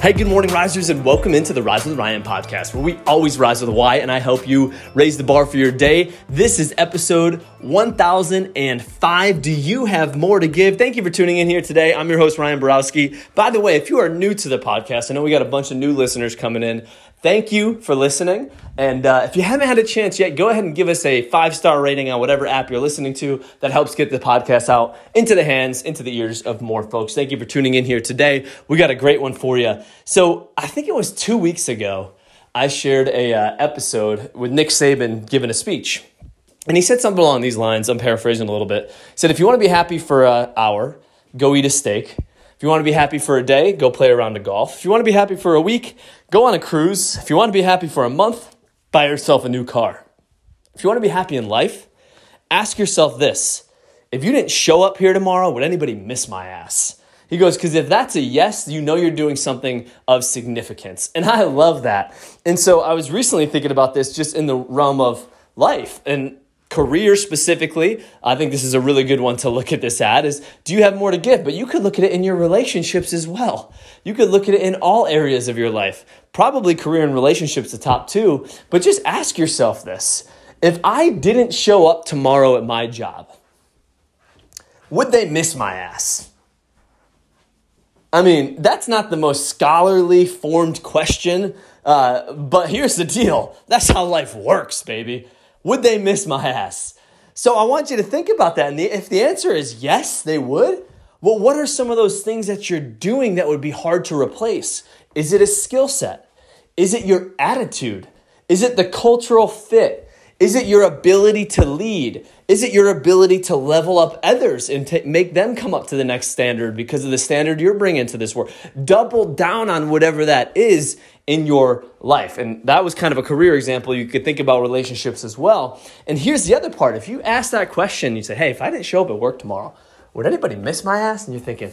Hey, good morning, risers, and welcome into the Rise with Ryan podcast, where we always rise with a Y, and I help you raise the bar for your day. This is episode 1005. Do you have more to give? Thank you for tuning in here today. I'm your host, Ryan Borowski. By the way, if you are new to the podcast, I know we got a bunch of new listeners coming in. Thank you for listening. And uh, if you haven't had a chance yet, go ahead and give us a five star rating on whatever app you're listening to. That helps get the podcast out into the hands, into the ears of more folks. Thank you for tuning in here today. We got a great one for you. So I think it was two weeks ago, I shared a uh, episode with Nick Saban giving a speech. And he said something along these lines. I'm paraphrasing a little bit. He said, if you want to be happy for an hour, go eat a steak. If you want to be happy for a day, go play a round of golf. If you want to be happy for a week, go on a cruise. If you want to be happy for a month, buy yourself a new car. If you want to be happy in life, ask yourself this if you didn't show up here tomorrow, would anybody miss my ass? He goes, because if that's a yes, you know you're doing something of significance. And I love that. And so I was recently thinking about this just in the realm of life. And career specifically, I think this is a really good one to look at this at is do you have more to give? But you could look at it in your relationships as well. You could look at it in all areas of your life. Probably career and relationships the top two, but just ask yourself this. If I didn't show up tomorrow at my job, would they miss my ass? I mean, that's not the most scholarly formed question, uh, but here's the deal. That's how life works, baby. Would they miss my ass? So I want you to think about that. And if the answer is yes, they would, well, what are some of those things that you're doing that would be hard to replace? Is it a skill set? Is it your attitude? Is it the cultural fit? Is it your ability to lead? Is it your ability to level up others and to make them come up to the next standard because of the standard you're bringing to this world? Double down on whatever that is in your life. And that was kind of a career example. You could think about relationships as well. And here's the other part. If you ask that question, you say, hey, if I didn't show up at work tomorrow, would anybody miss my ass? And you're thinking,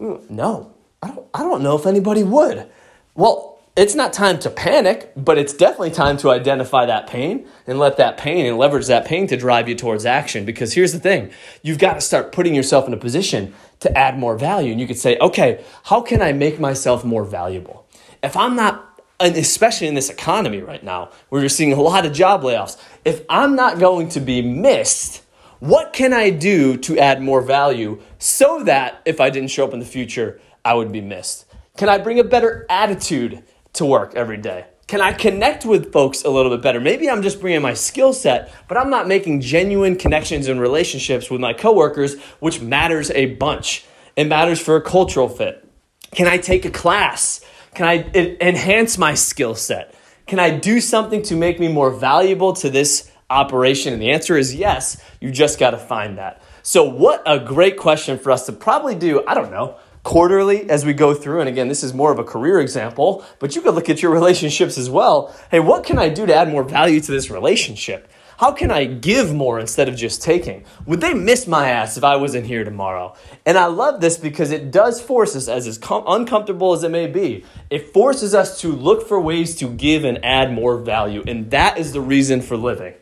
mm, no, I don't, I don't know if anybody would. Well, it's not time to panic, but it's definitely time to identify that pain and let that pain and leverage that pain to drive you towards action. Because here's the thing you've got to start putting yourself in a position to add more value. And you could say, okay, how can I make myself more valuable? If I'm not, and especially in this economy right now, where you're seeing a lot of job layoffs, if I'm not going to be missed, what can I do to add more value so that if I didn't show up in the future, I would be missed? Can I bring a better attitude? To work every day? Can I connect with folks a little bit better? Maybe I'm just bringing my skill set, but I'm not making genuine connections and relationships with my coworkers, which matters a bunch. It matters for a cultural fit. Can I take a class? Can I enhance my skill set? Can I do something to make me more valuable to this operation? And the answer is yes. You just got to find that. So, what a great question for us to probably do, I don't know, quarterly as we go through. And again, this is more of a career example, but you could look at your relationships as well. Hey, what can I do to add more value to this relationship? How can I give more instead of just taking? Would they miss my ass if I wasn't here tomorrow? And I love this because it does force us, as, com- uncomfortable as it may be, it forces us to look for ways to give and add more value. And that is the reason for living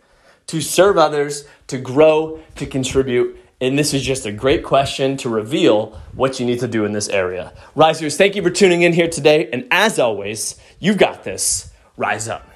to serve others, to grow, to contribute, and this is just a great question to reveal what you need to do in this area. Risers, thank you for tuning in here today. And as always, you've got this. Rise up.